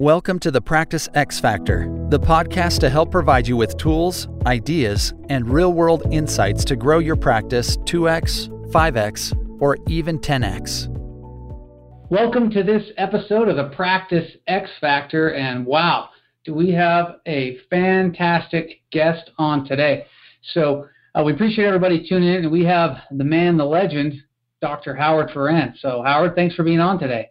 Welcome to the Practice X Factor, the podcast to help provide you with tools, ideas, and real world insights to grow your practice 2x, 5x, or even 10x. Welcome to this episode of the Practice X Factor, and wow, do we have a fantastic guest on today. So, uh, we appreciate everybody tuning in, and we have the man, the legend, Dr. Howard Farran. So, Howard, thanks for being on today.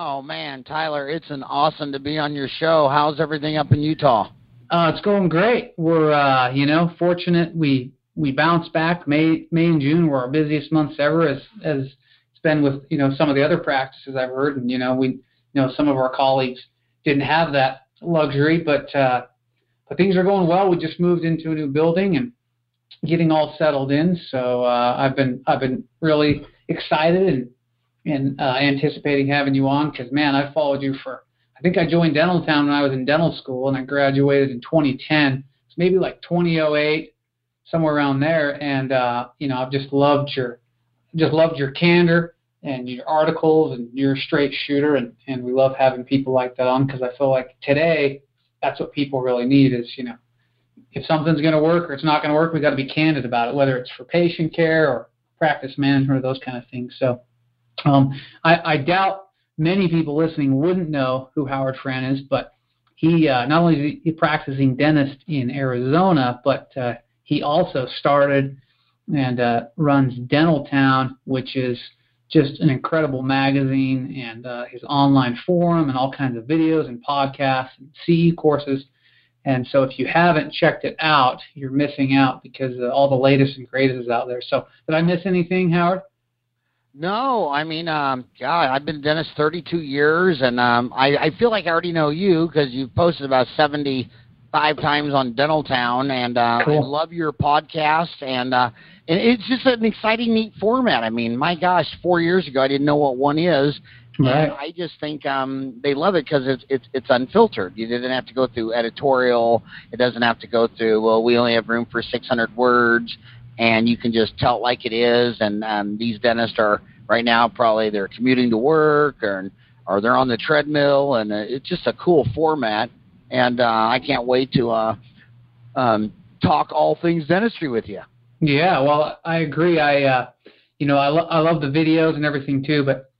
Oh man, Tyler, it's an awesome to be on your show. How's everything up in Utah? Uh, it's going great. We're uh, you know fortunate. We we bounced back. May May and June were our busiest months ever, as as it's been with you know some of the other practices I've heard. And you know we you know some of our colleagues didn't have that luxury, but uh, but things are going well. We just moved into a new building and getting all settled in. So uh, I've been I've been really excited and and uh, anticipating having you on because man, I followed you for. I think I joined Dentaltown when I was in dental school, and I graduated in 2010. It's maybe like 2008, somewhere around there. And uh, you know, I've just loved your, just loved your candor and your articles, and you're a straight shooter, and and we love having people like that on because I feel like today that's what people really need is you know if something's going to work or it's not going to work, we've got to be candid about it, whether it's for patient care or practice management or those kind of things. So um, I, I, doubt many people listening wouldn't know who Howard Farran is, but he uh, not only is he a practicing dentist in Arizona, but uh, he also started and uh, runs Dentaltown, which is just an incredible magazine and uh, his online forum and all kinds of videos and podcasts and CE courses. And so if you haven't checked it out, you're missing out because uh, all the latest and greatest is out there. So did I miss anything, Howard? No, I mean, um, God, I've been a dentist 32 years, and um, I, I feel like I already know you because you've posted about 75 times on Dentaltown, and uh, cool. I love your podcast, and uh, and it's just an exciting, neat format. I mean, my gosh, four years ago I didn't know what one is. Right. I just think um, they love it because it's, it's it's unfiltered. You didn't have to go through editorial. It doesn't have to go through. Well, we only have room for 600 words and you can just tell it like it is. And um, these dentists are right now probably they're commuting to work or or they're on the treadmill, and uh, it's just a cool format. And uh, I can't wait to uh, um, talk all things dentistry with you. Yeah, well, I agree. I uh, you know I, lo- I love the videos and everything too, but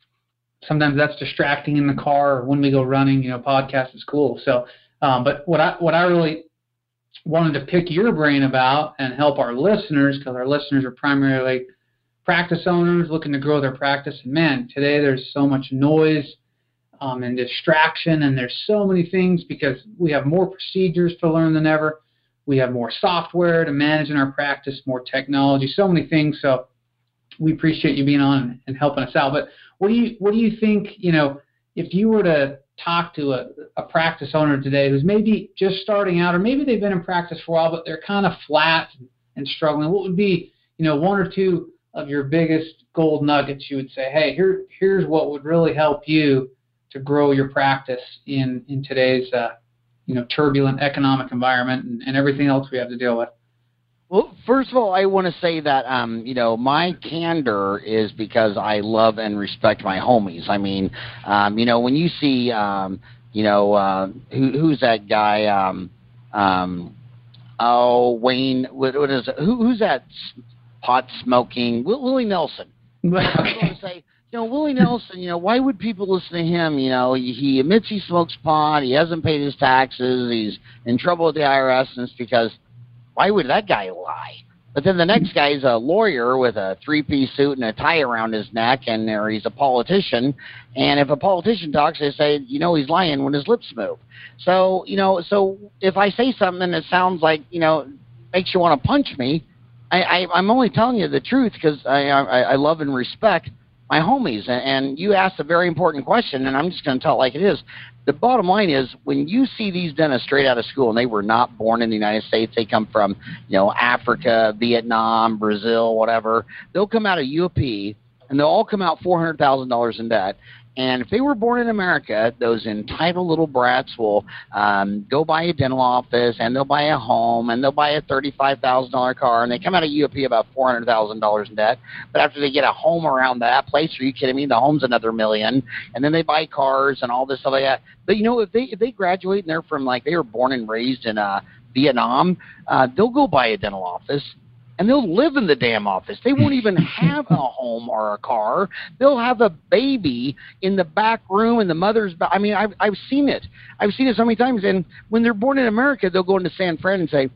sometimes that's distracting in the car or when we go running. You know, podcast is cool. So, um, but what I what I really wanted to pick your brain about and help our listeners because our listeners are primarily practice owners looking to grow their practice. And man, today there's so much noise um, and distraction, and there's so many things because we have more procedures to learn than ever. We have more software to manage in our practice, more technology, so many things. So we appreciate you being on and helping us out. But what do you what do you think? You know, if you were to talk to a, a practice owner today who's maybe just starting out, or maybe they've been in practice for a while, but they're kind of flat and struggling, what would be, you know, one or two of your biggest gold nuggets you would say, hey, here, here's what would really help you to grow your practice in, in today's, uh, you know, turbulent economic environment and, and everything else we have to deal with? Well, first of all, I want to say that um, you know my candor is because I love and respect my homies. I mean, um, you know, when you see, um, you know, uh, who, who's that guy? Um, um, oh, Wayne. What, what is it? Who, who's that pot smoking? Willie Nelson. okay. I to say, you know, Willie Nelson. You know, why would people listen to him? You know, he, he admits he smokes pot. He hasn't paid his taxes. He's in trouble with the IRS, and it's because why would that guy lie? But then the next guy's a lawyer with a three-piece suit and a tie around his neck, and or he's a politician. And if a politician talks, they say, you know, he's lying when his lips move. So, you know, so if I say something that sounds like, you know, makes you want to punch me, I, I, I'm only telling you the truth because I, I, I love and respect my homies. And you asked a very important question, and I'm just going to tell it like it is the bottom line is when you see these dentists straight out of school and they were not born in the United States, they come from, you know, Africa, Vietnam, Brazil, whatever. They'll come out of UP and they'll all come out $400,000 in debt. And if they were born in America, those entitled little brats will um, go buy a dental office and they'll buy a home and they'll buy a thirty-five thousand dollar car and they come out of UOP about four hundred thousand dollars in debt. But after they get a home around that place, are you kidding me? The home's another million, and then they buy cars and all this stuff like that. But you know, if they if they graduate and they're from like they were born and raised in uh, Vietnam, uh, they'll go buy a dental office and they'll live in the damn office. They won't even have a home or a car. They'll have a baby in the back room and the mother's. Ba- I mean, I've I've seen it. I've seen it so many times. And when they're born in America, they'll go into San Fran and say,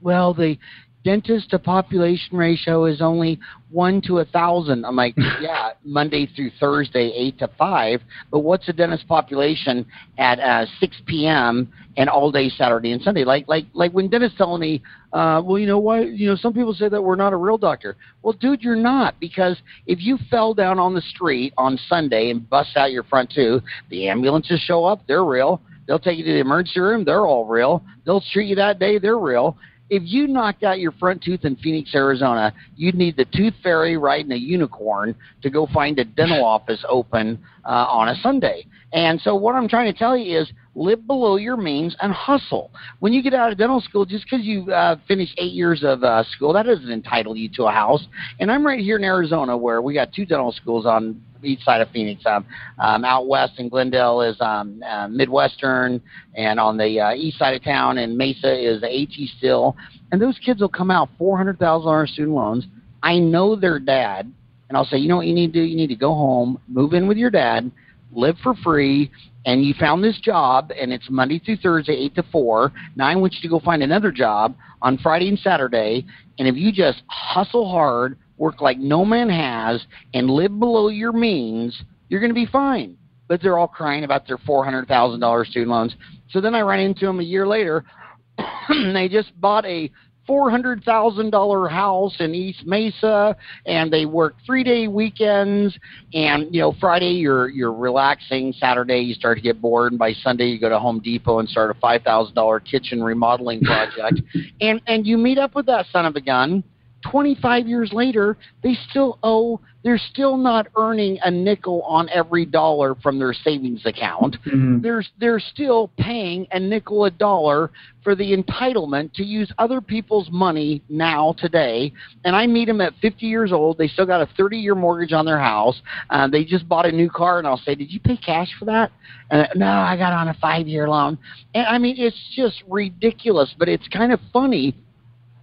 "Well, the dentist to population ratio is only one to a thousand. I'm like, yeah, Monday through Thursday, eight to five. But what's the dentist population at uh, 6 p.m. and all day Saturday and Sunday? Like, like, like when dentists tell me, uh, well, you know why? You know, some people say that we're not a real doctor. Well, dude, you're not because if you fell down on the street on Sunday and bust out your front tooth, the ambulances show up. They're real. They'll take you to the emergency room. They're all real. They'll treat you that day. They're real if you knocked out your front tooth in Phoenix, Arizona, you'd need the tooth fairy riding a unicorn to go find a dental office open uh, on a Sunday. And so, what I'm trying to tell you is live below your means and hustle. When you get out of dental school, just because you uh, finish eight years of uh, school, that doesn't entitle you to a house. And I'm right here in Arizona where we got two dental schools on each side of Phoenix. Um, um, out west in Glendale is um, uh, Midwestern, and on the uh, east side of town in Mesa is the AT Still. And those kids will come out four hundred thousand dollars student loans. I know their dad, and I'll say, you know what you need to do? You need to go home, move in with your dad, live for free, and you found this job, and it's Monday through Thursday, 8 to 4. Now I want you to go find another job on Friday and Saturday, and if you just hustle hard, work like no man has, and live below your means, you're going to be fine. But they're all crying about their $400,000 student loans. So then I ran into them a year later, and they just bought a four hundred thousand dollar house in East Mesa, and they work three day weekends. And you know, Friday you're you're relaxing. Saturday you start to get bored, and by Sunday you go to Home Depot and start a five thousand dollar kitchen remodeling project. and and you meet up with that son of a gun 25 years later, they still owe, they're still not earning a nickel on every dollar from their savings account. Mm-hmm. They're, they're still paying a nickel a dollar for the entitlement to use other people's money now, today. And I meet them at 50 years old. They still got a 30 year mortgage on their house. Uh, they just bought a new car, and I'll say, Did you pay cash for that? And no, I got on a five year loan. And I mean, it's just ridiculous, but it's kind of funny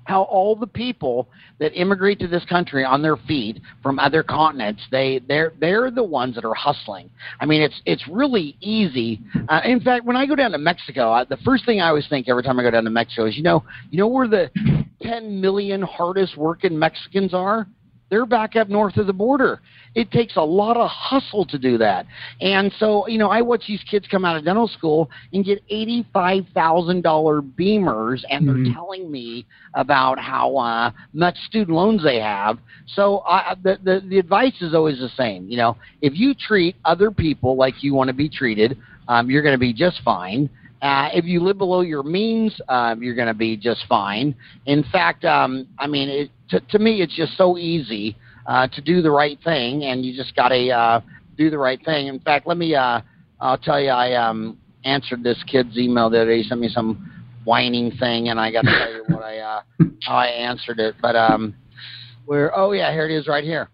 how all the people that immigrate to this country on their feet from other continents they they're they're the ones that are hustling. I mean it's it's really easy. Uh, in fact when i go down to mexico I, the first thing i always think every time i go down to mexico is you know you know where the 10 million hardest working mexicans are they're back up north of the border. It takes a lot of hustle to do that. And so, you know, I watch these kids come out of dental school and get $85,000 beamers, and they're mm-hmm. telling me about how uh, much student loans they have. So I, the, the, the advice is always the same. You know, if you treat other people like you want to be treated, um, you're going to be just fine. Uh, if you live below your means, uh, you're going to be just fine. In fact, um, I mean, it, to, to me, it's just so easy uh, to do the right thing, and you just got to uh, do the right thing. In fact, let me, uh, I'll tell you, I um, answered this kid's email the other day. He sent me some whining thing, and I got to tell you what I, uh, how I answered it. But um, where, oh yeah, here it is, right here.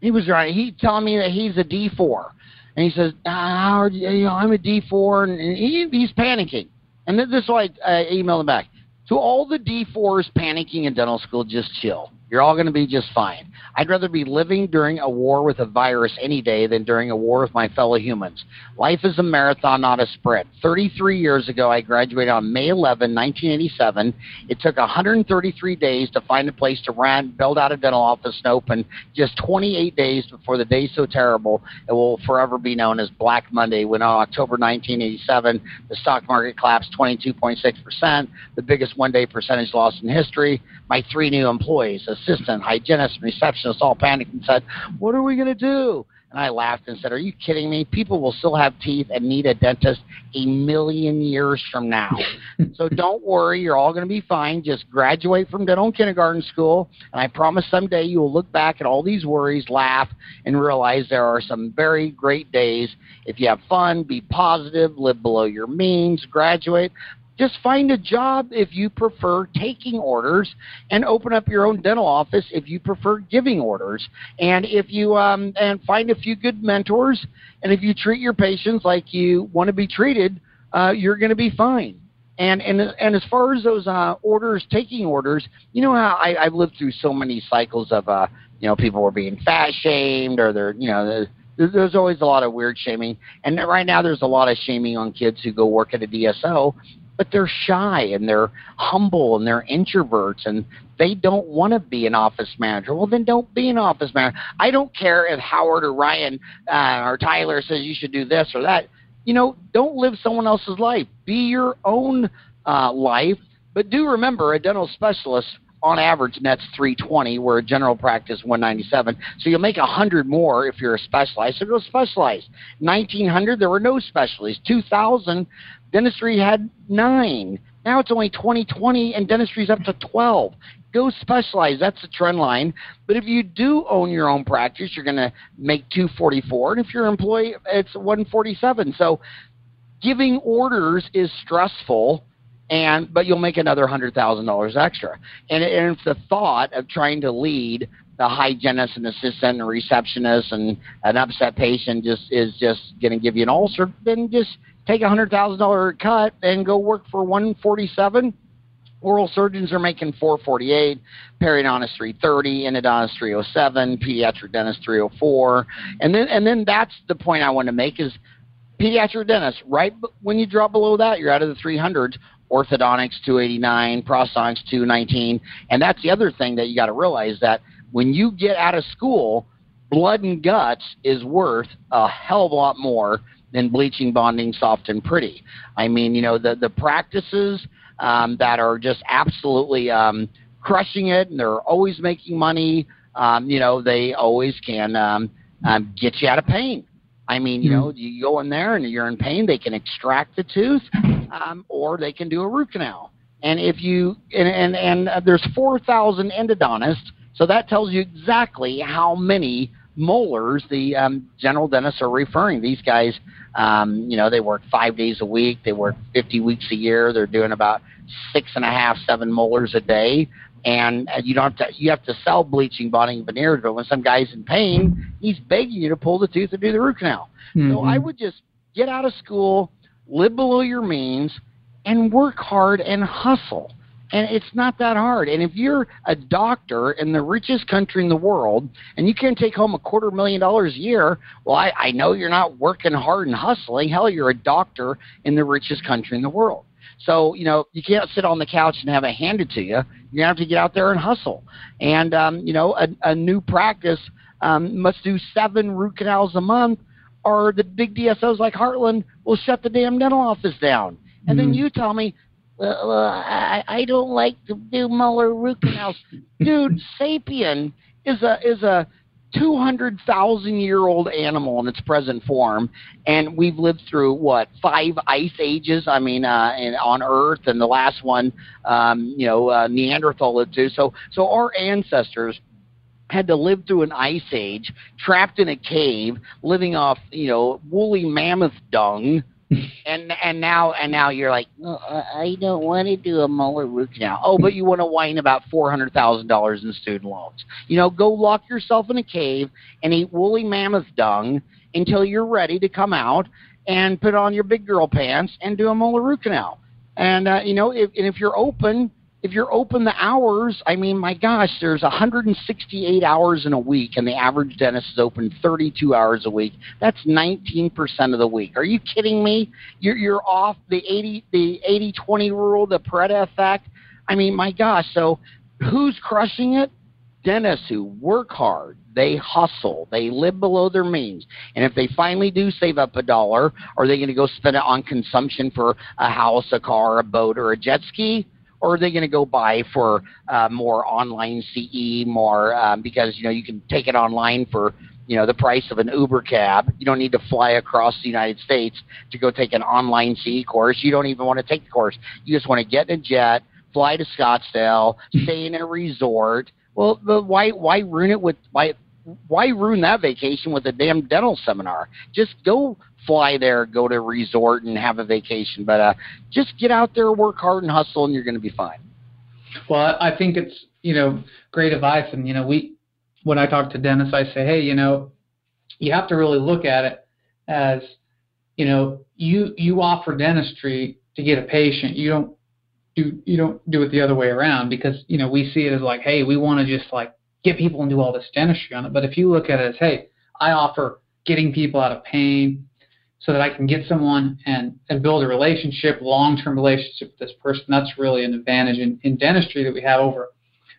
He was right. He telling me that he's a D four and he says, ah, you know, I'm a D4, and he, he's panicking. And this is why I, I emailed him back. To all the D4s panicking in dental school, just chill. You're all going to be just fine. I'd rather be living during a war with a virus any day than during a war with my fellow humans. Life is a marathon, not a sprint. 33 years ago, I graduated on May 11, 1987. It took 133 days to find a place to rent, build out a dental office, and open. Just 28 days before the day so terrible it will forever be known as Black Monday, when on October 1987, the stock market collapsed 22.6%, the biggest one day percentage loss in history. My three new employees, assistant, hygienist, receptionist all panicked and said, What are we going to do? And I laughed and said, Are you kidding me? People will still have teeth and need a dentist a million years from now. so don't worry, you're all going to be fine. Just graduate from dental kindergarten school, and I promise someday you will look back at all these worries, laugh, and realize there are some very great days. If you have fun, be positive, live below your means, graduate. Just find a job if you prefer taking orders, and open up your own dental office if you prefer giving orders. And if you um, and find a few good mentors, and if you treat your patients like you want to be treated, uh, you're going to be fine. And and and as far as those uh, orders, taking orders, you know how I, I've lived through so many cycles of uh, you know people were being fat shamed or they're you know there's there's always a lot of weird shaming. And right now there's a lot of shaming on kids who go work at a DSO but they're shy and they're humble and they're introverts and they don't want to be an office manager. Well, then don't be an office manager. I don't care if Howard or Ryan uh, or Tyler says you should do this or that. You know, don't live someone else's life. Be your own uh, life. But do remember, a dental specialist on average nets 320, where a general practice 197. So you'll make 100 more if you're a specialized. So go specialized. 1900, there were no specialties. 2000, Dentistry had nine. Now it's only 2020 and dentistry's up to 12. Go specialize. That's the trend line. But if you do own your own practice, you're going to make 244. And if you're an employee, it's 147. So giving orders is stressful and but you'll make another hundred thousand dollars extra. And, and if the thought of trying to lead the hygienist and assistant and receptionist and an upset patient just is just going to give you an ulcer, then just take a hundred thousand dollar cut and go work for one forty seven. Oral surgeons are making 448, periodontist 330, endodontist 307, pediatric dentist 304, and then and then that's the point I want to make is pediatric dentist. Right when you drop below that, you're out of the 300s. Orthodontics 289, prosthodontics 219, and that's the other thing that you got to realize that when you get out of school, blood and guts is worth a hell of a lot more than bleaching, bonding, soft, and pretty. I mean, you know, the the practices um, that are just absolutely um, crushing it, and they're always making money. Um, you know, they always can um, um, get you out of pain. I mean, you mm know, you go in there and you're in pain, they can extract the tooth, um, or they can do a root canal. And if you and and, and uh, there's 4,000 endodontists, so that tells you exactly how many molars the um, general dentists are referring. These guys, um, you know, they work five days a week. They work 50 weeks a year. They're doing about six and a half, seven molars a day. And uh, you don't have to, you have to sell bleaching, bonding, veneers. But when some guy's in pain, he's begging you to pull the tooth and do the root canal. Mm-hmm. So I would just get out of school, live below your means, and work hard and hustle. And it's not that hard. And if you're a doctor in the richest country in the world and you can take home a quarter million dollars a year, well, I, I know you're not working hard and hustling. Hell, you're a doctor in the richest country in the world. So, you know, you can't sit on the couch and have it handed to you. To have to get out there and hustle. And, um, you know, a, a new practice um, must do seven root canals a month, or the big DSOs like Heartland will shut the damn dental office down. And mm-hmm. then you tell me, well, I, I don't like to do root canals. Dude, sapien is a is a 200,000 year old animal in its present form, and we've lived through what five ice ages? I mean, uh, in, on Earth, and the last one, um, you know, uh, Neanderthal lived through. So, so our ancestors had to live through an ice age, trapped in a cave, living off, you know, woolly mammoth dung and and now and now you're like, oh, I don't want to do a molar root canal. Oh, but you want to whine about four hundred thousand dollars in student loans. You know, go lock yourself in a cave and eat woolly mammoth dung until you're ready to come out and put on your big girl pants and do a molar root canal. And uh, you know, if and if you're open if you're open the hours, I mean, my gosh, there's 168 hours in a week, and the average dentist is open 32 hours a week. That's 19% of the week. Are you kidding me? You're you're off the 80 the 80-20 rule, the Pareto effect. I mean, my gosh. So, who's crushing it? Dentists who work hard, they hustle, they live below their means. And if they finally do save up a dollar, are they going to go spend it on consumption for a house, a car, a boat, or a jet ski? Or are they going to go buy for uh, more online CE, more um, because you know you can take it online for you know the price of an Uber cab. You don't need to fly across the United States to go take an online CE course. You don't even want to take the course. You just want to get in a jet, fly to Scottsdale, stay in a resort. Well, the, why why ruin it with why why ruin that vacation with a damn dental seminar? Just go fly there, go to a resort, and have a vacation. But uh, just get out there, work hard, and hustle, and you're going to be fine. Well, I think it's you know great advice, and you know we when I talk to dentists, I say, hey, you know, you have to really look at it as you know you you offer dentistry to get a patient. You don't do you don't do it the other way around because you know we see it as like, hey, we want to just like get people and do all this dentistry on it. But if you look at it as, hey, I offer getting people out of pain, so that I can get someone and, and build a relationship, long term relationship with this person. That's really an advantage in, in dentistry that we have over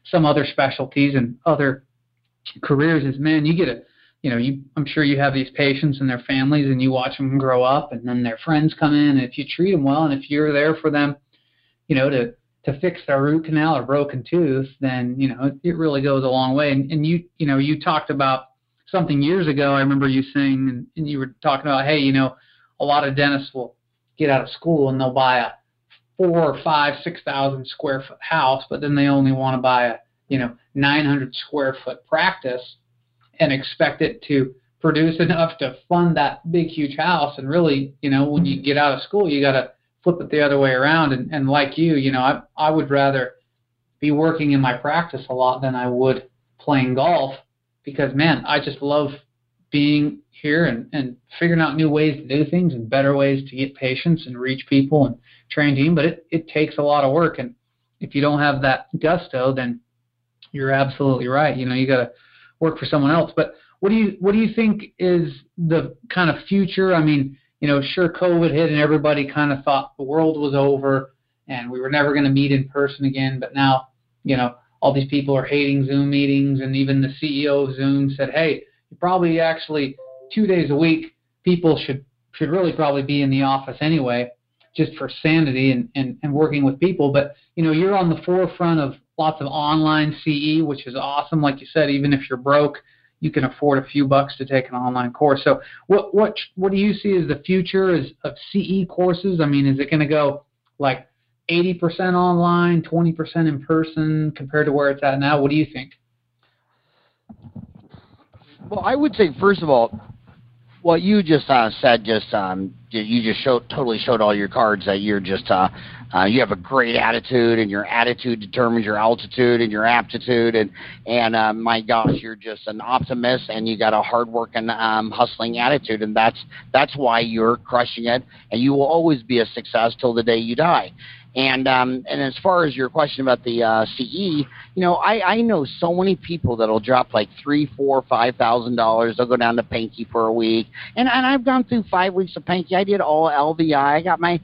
some other specialties and other careers is man, you get a you know, you I'm sure you have these patients and their families and you watch them grow up and then their friends come in and if you treat them well and if you're there for them, you know, to to fix their root canal or broken tooth, then, you know, it, it really goes a long way. And, and you you know, you talked about something years ago. I remember you saying, and, you were talking about, hey, you know, a lot of dentists will get out of school and they'll buy a four or five, six thousand square foot house, but then they only want to buy a, you know, 900 square foot practice and expect it to produce enough to fund that big, huge house. And really, you know, when you get out of school, you got to flip it the other way around. And, and like you, you know, I, I would rather be working in my practice a lot than I would playing golf because man, I just love being here and, and figuring out new ways to do things and better ways to get patients and reach people and train team. But it, it takes a lot of work. And if you don't have that gusto, then you're absolutely right. You know, you got to work for someone else. But what do you what do you think is the kind of future? I mean, you know, sure, COVID hit and everybody kind of thought the world was over and we were never going to meet in person again. But now, you know, all these people are hating Zoom meetings, and even the CEO of Zoom said, "Hey, probably actually two days a week people should should really probably be in the office anyway, just for sanity and, and, and working with people. But you know, you're on the forefront of lots of online CE, which is awesome. Like you said, even if you're broke, you can afford a few bucks to take an online course. So, what what what do you see as the future is of CE courses? I mean, is it going to go like 80% online, 20% in person compared to where it's at now? What do you think? Well, I would say first of all, what you just uh, said just um, you just showed totally showed all your cards that you're just uh, uh, you have a great attitude and your attitude determines your altitude and your aptitude and and uh, my gosh you're just an optimist and you got a hard working um, hustling attitude and that's that's why you're crushing it and you will always be a success till the day you die and um, and as far as your question about the uh, CE, you know, I, I know so many people that'll drop like three, four, five thousand dollars. They'll go down to Pankey for a week, and and I've gone through five weeks of Pankey. I did all LVI. I got my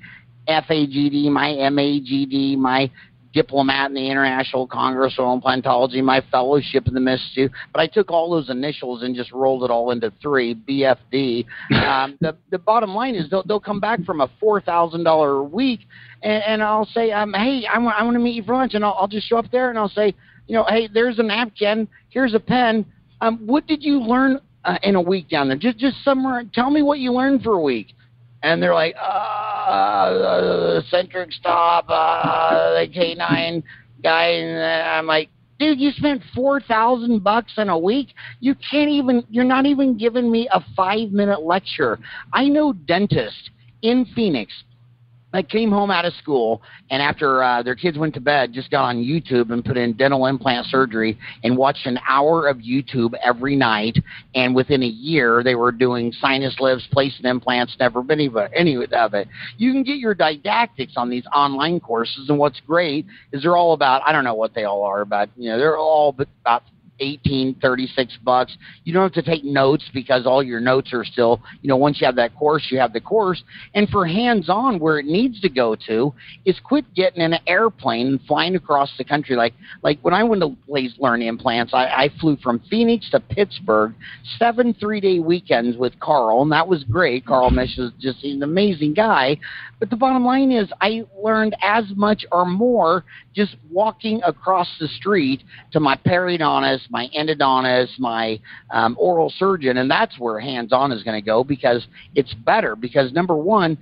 FAGD, my MAGD, my diplomat in the International Congress of Implantology, my fellowship in the Institute, but I took all those initials and just rolled it all into three, BFD. Um, the, the bottom line is they'll, they'll come back from a $4,000 a week, and, and I'll say, um, hey, I want, I want to meet you for lunch, and I'll, I'll just show up there, and I'll say, you know, hey, there's a napkin, here's a pen. Um, what did you learn uh, in a week down there? Just, just somewhere. Tell me what you learned for a week and they're like, uh, centric stop, uh, the K9 guy, and I'm like, dude, you spent four thousand bucks in a week. You can't even. You're not even giving me a five minute lecture. I know dentists in Phoenix I came home out of school, and after uh, their kids went to bed, just got on YouTube and put in dental implant surgery and watched an hour of YouTube every night. And within a year, they were doing sinus lifts, placing implants, never been even any of it. You can get your didactics on these online courses, and what's great is they're all about I don't know what they all are, but you know they're all about 18, 36 bucks. You don't have to take notes because all your notes are still, you know, once you have that course, you have the course. And for hands on, where it needs to go to is quit getting in an airplane and flying across the country. Like, like when I went to Learn Implants, I, I flew from Phoenix to Pittsburgh, seven three day weekends with Carl, and that was great. Carl mm-hmm. Misch is just an amazing guy. But the bottom line is, I learned as much or more just walking across the street to my periodontist, my endodontist, my um, oral surgeon, and that's where hands-on is going to go because it's better. Because number one,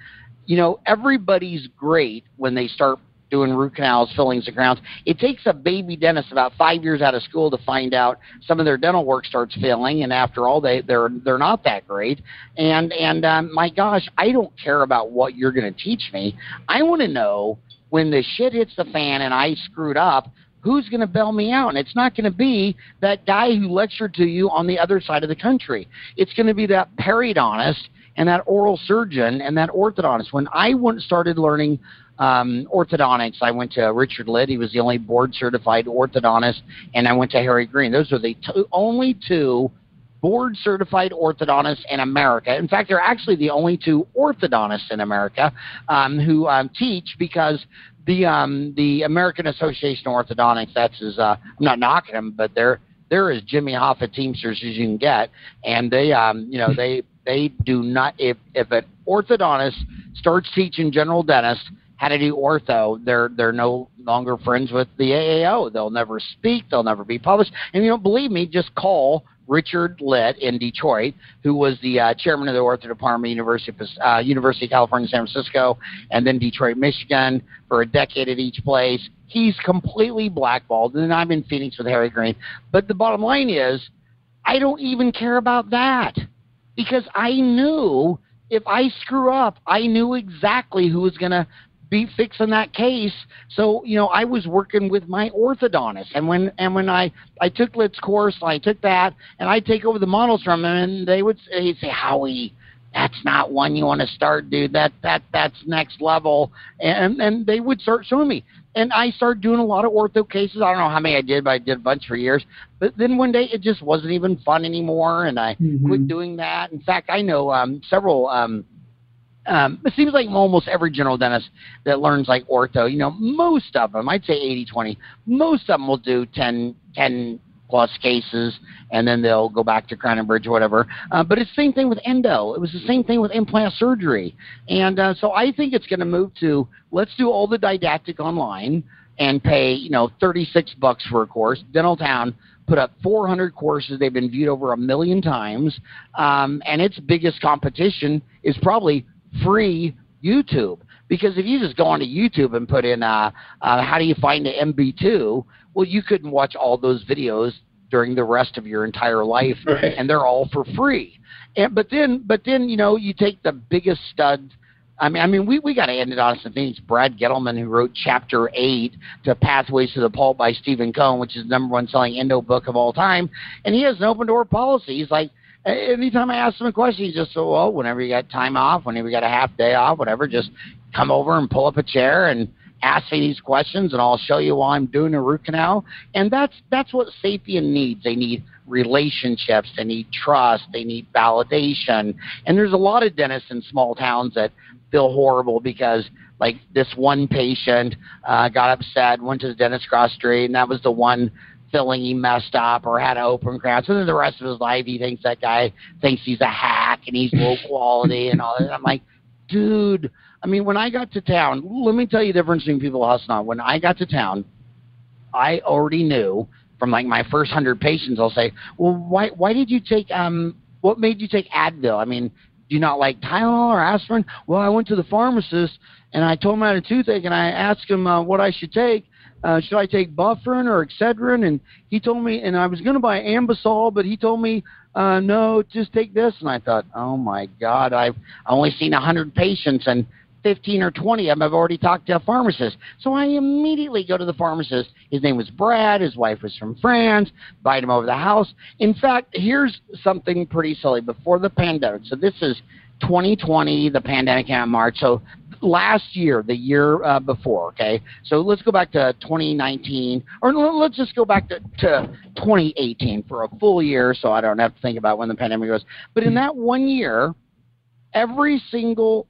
you know, everybody's great when they start doing root canals, fillings, and crowns. It takes a baby dentist about five years out of school to find out some of their dental work starts failing, and after all, they they're they're not that great. And and um, my gosh, I don't care about what you're going to teach me. I want to know when the shit hits the fan and I screwed up. Who's going to bail me out? And it's not going to be that guy who lectured to you on the other side of the country. It's going to be that periodontist and that oral surgeon and that orthodontist. When I went started learning um, orthodontics. I went to Richard Litt. He was the only board certified orthodontist, and I went to Harry Green. Those are the two, only two board certified orthodontists in America. In fact, they're actually the only two orthodontists in America um, who um, teach because the um, the American Association of Orthodontics. That's as uh, I'm not knocking them, but they're they're as Jimmy Hoffa Teamsters as you can get, and they um, you know they they do not if if an orthodontist starts teaching general dentist how to do ortho, they're they're no longer friends with the AAO. They'll never speak. They'll never be published. And you don't believe me? Just call Richard Litt in Detroit, who was the uh, chairman of the ortho department, University of, uh, University of California, San Francisco, and then Detroit, Michigan, for a decade at each place. He's completely blackballed. And then I'm in Phoenix with Harry Green. But the bottom line is, I don't even care about that because I knew if I screw up, I knew exactly who was going to be fixing that case. So, you know, I was working with my orthodontist and when and when I I took Litt's course, I took that and I take over the models from him and they would say, say Howie, that's not one you want to start, dude. That that that's next level. And and they would start showing me. And I started doing a lot of ortho cases. I don't know how many I did, but I did a bunch for years. But then one day it just wasn't even fun anymore, and I mm-hmm. quit doing that. In fact, I know um, several um, um, it seems like almost every general dentist that learns like ortho, you know, most of them, I'd say 80 20, most of them will do 10, 10 plus cases and then they'll go back to Crown and Bridge or whatever. Uh, but it's the same thing with endo. It was the same thing with implant surgery. And uh, so I think it's going to move to let's do all the didactic online and pay, you know, 36 bucks for a course. Dentaltown put up 400 courses. They've been viewed over a million times. Um, and its biggest competition is probably free YouTube. Because if you just go onto YouTube and put in uh, uh, how do you find the MB2, well, you couldn't watch all those videos during the rest of your entire life, right. and they're all for free. And but then, but then you know, you take the biggest stud. I mean, I mean, we, we got to end it on some things. Brad Gettleman, who wrote Chapter Eight to Pathways to the Pulp by Stephen Cohen, which is the number one selling endo book of all time, and he has an open door policy. He's like, anytime I ask him a question, he just said, well, whenever you got time off, whenever you got a half day off, whatever, just come over and pull up a chair and ask me these questions, and I'll show you while I'm doing a root canal. And that's that's what Sapien needs. They need relationships, they need trust, they need validation. And there's a lot of dentists in small towns that feel horrible because like this one patient uh, got upset, went to the dentist cross street, and that was the one filling he messed up or had an open crown. So then the rest of his life he thinks that guy thinks he's a hack and he's low quality and all that. I'm like, dude, I mean, when I got to town, let me tell you the difference between people hustling. When I got to town, I already knew from like my first hundred patients, I'll say, well, why why did you take um what made you take Advil? I mean, do you not like Tylenol or aspirin? Well, I went to the pharmacist and I told him I had a toothache and I asked him uh, what I should take uh, should I take Bufferin or Excedrin? And he told me, and I was going to buy Anbesol, but he told me, uh, no, just take this. And I thought, oh my God, I've only seen 100 patients and 15 or 20 of them I've already talked to a pharmacist. So I immediately go to the pharmacist. His name was Brad. His wife was from France. Invite him over the house. In fact, here's something pretty silly. Before the pandemic, so this is 2020, the pandemic came in March. So last year, the year uh, before, okay? So let's go back to 2019, or let's just go back to, to 2018 for a full year so I don't have to think about when the pandemic was. But in that one year, every single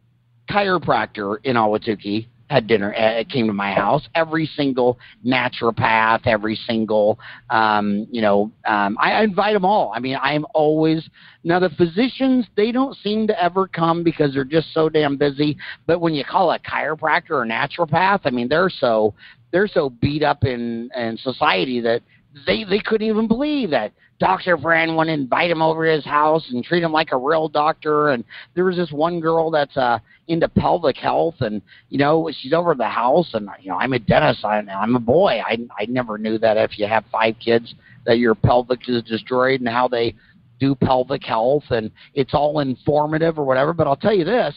chiropractor in Ahwatukee had dinner uh, came to my house. Every single naturopath every single um you know um I, invite them all. I mean i'm always now the physicians they don't seem to ever come because they're just so damn busy. But when you call a chiropractor or naturopath i mean they're so they're so beat up in in society that they they couldn't even believe that Dr. Brand wanted to invite him over to his house and treat him like a real doctor. And there was this one girl that's uh, into pelvic health, and you know she's over the house, and you know I'm a dentist, I, I'm a boy. I I never knew that if you have five kids that your pelvic is destroyed and how they do pelvic health, and it's all informative or whatever. But I'll tell you this.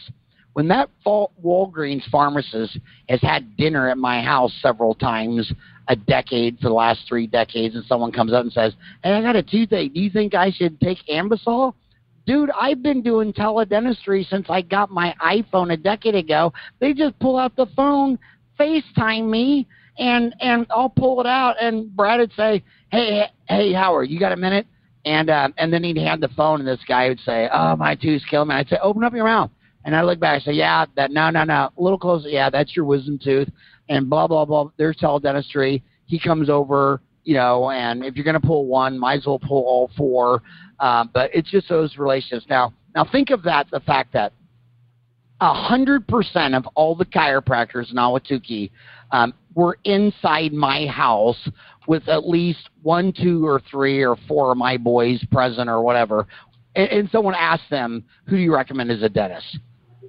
When that Walgreens pharmacist has had dinner at my house several times a decade for the last three decades, and someone comes up and says, "Hey, I got a toothache. Do you think I should take Anbesol?" Dude, I've been doing teledentistry since I got my iPhone a decade ago. They just pull out the phone, FaceTime me, and and I'll pull it out, and Brad would say, "Hey, hey, Howard, you got a minute?" And uh, and then he'd hand the phone, and this guy would say, "Oh, my tooth's killing me." I'd say, "Open up your mouth." And I look back, I say, "Yeah, that no, no, no, a little closer. Yeah, that's your wisdom tooth." And blah blah blah. There's teledentistry. He comes over, you know, and if you're going to pull one, might as well pull all four. Um, but it's just those relationships. Now, now think of that: the fact that a hundred percent of all the chiropractors in Ahwatukee um, were inside my house with at least one, two, or three, or four of my boys present, or whatever. And, and someone asked them, "Who do you recommend as a dentist?"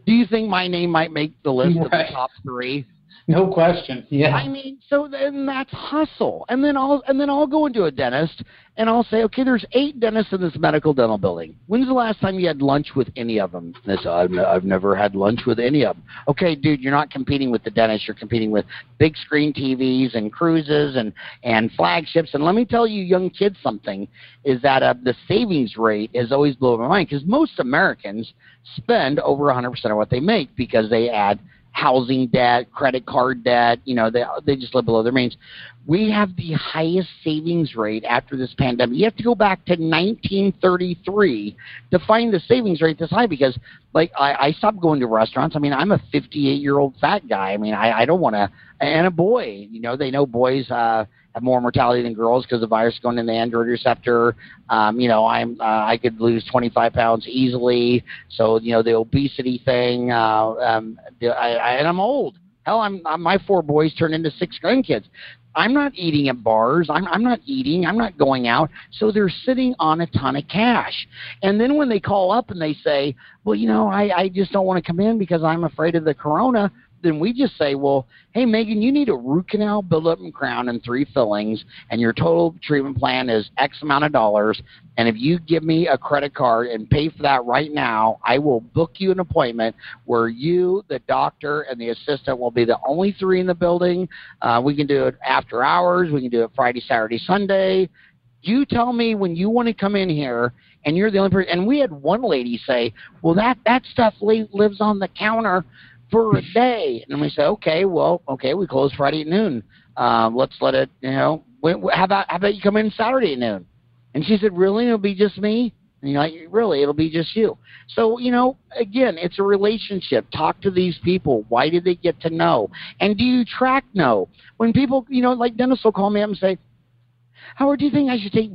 Do you think my name might make the list right. of the top three? No question. Yeah. I mean, so then that's hustle. And then I'll and then I'll go into a dentist and I'll say, okay, there's eight dentists in this medical dental building. When's the last time you had lunch with any of them? This I've, I've never had lunch with any of them. Okay, dude, you're not competing with the dentist. You're competing with big screen TVs and cruises and and flagships. And let me tell you, young kids, something is that uh, the savings rate has always blown my mind because most Americans spend over 100% of what they make because they add housing debt, credit card debt. You know, they they just live below their means. We have the highest savings rate after this pandemic. You have to go back to 1933 to find the savings rate this high because, like, I, I stopped going to restaurants. I mean, I'm a 58 year old fat guy. I mean, I, I don't want to. And a boy, you know, they know boys. uh have more mortality than girls because the virus going in the androgen receptor. Um, you know, I'm uh, I could lose 25 pounds easily. So you know, the obesity thing. Uh, um, I, I, and I'm old. Hell, I'm, I'm my four boys turned into six grandkids. I'm not eating at bars. I'm, I'm not eating. I'm not going out. So they're sitting on a ton of cash. And then when they call up and they say, well, you know, I, I just don't want to come in because I'm afraid of the corona then we just say, well, hey, Megan, you need a root canal, build up and crown, and three fillings, and your total treatment plan is X amount of dollars. And if you give me a credit card and pay for that right now, I will book you an appointment where you, the doctor, and the assistant will be the only three in the building. Uh, we can do it after hours. We can do it Friday, Saturday, Sunday. You tell me when you want to come in here and you're the only person. And we had one lady say, "Well, that that stuff lives on the counter for a day. And we say, okay, well, okay, we close Friday at noon. Um, let's let it, you know, how about how about you come in Saturday at noon? And she said, really? It'll be just me? And you're like, really? It'll be just you. So, you know, again, it's a relationship. Talk to these people. Why did they get to know? And do you track know? When people, you know, like Dennis will call me up and say, Howard, do you think I should take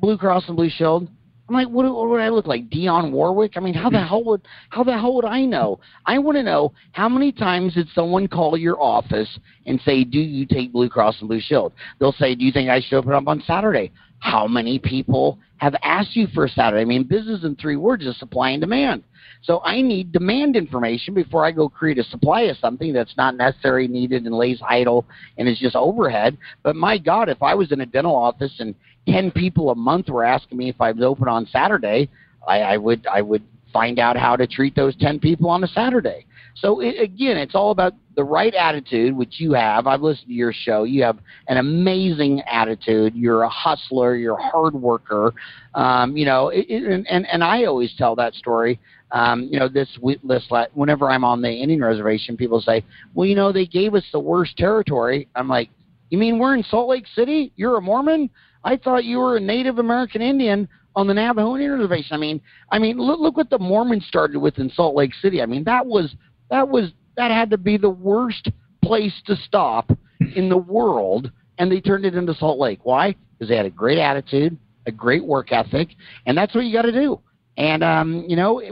Blue Cross and Blue Shield? I'm like, what, what would I look like, Dionne Warwick? I mean, how the mm-hmm. hell would how the hell would I know? I want to know how many times did someone call your office and say, "Do you take Blue Cross and Blue Shield?" They'll say, "Do you think I should open up on Saturday?" How many people have asked you for a Saturday? I mean, business in three words is supply and demand. So I need demand information before I go create a supply of something that's not necessary, needed, and lays idle and is just overhead. But my God, if I was in a dental office and 10 people a month were asking me if I was open on Saturday, I, I would I would find out how to treat those 10 people on a Saturday. So it, again, it's all about the right attitude, which you have. I've listened to your show. You have an amazing attitude. You're a hustler. You're a hard worker. Um, you know, it, it, and and I always tell that story. Um, you know, this this whenever I'm on the Indian reservation, people say, "Well, you know, they gave us the worst territory." I'm like, "You mean we're in Salt Lake City? You're a Mormon?" I thought you were a Native American Indian on the Navajo Reservation. I mean, I mean, look, look what the Mormons started with in Salt Lake City. I mean, that was that was that had to be the worst place to stop in the world, and they turned it into Salt Lake. Why? Because they had a great attitude, a great work ethic, and that's what you got to do. And um, you know,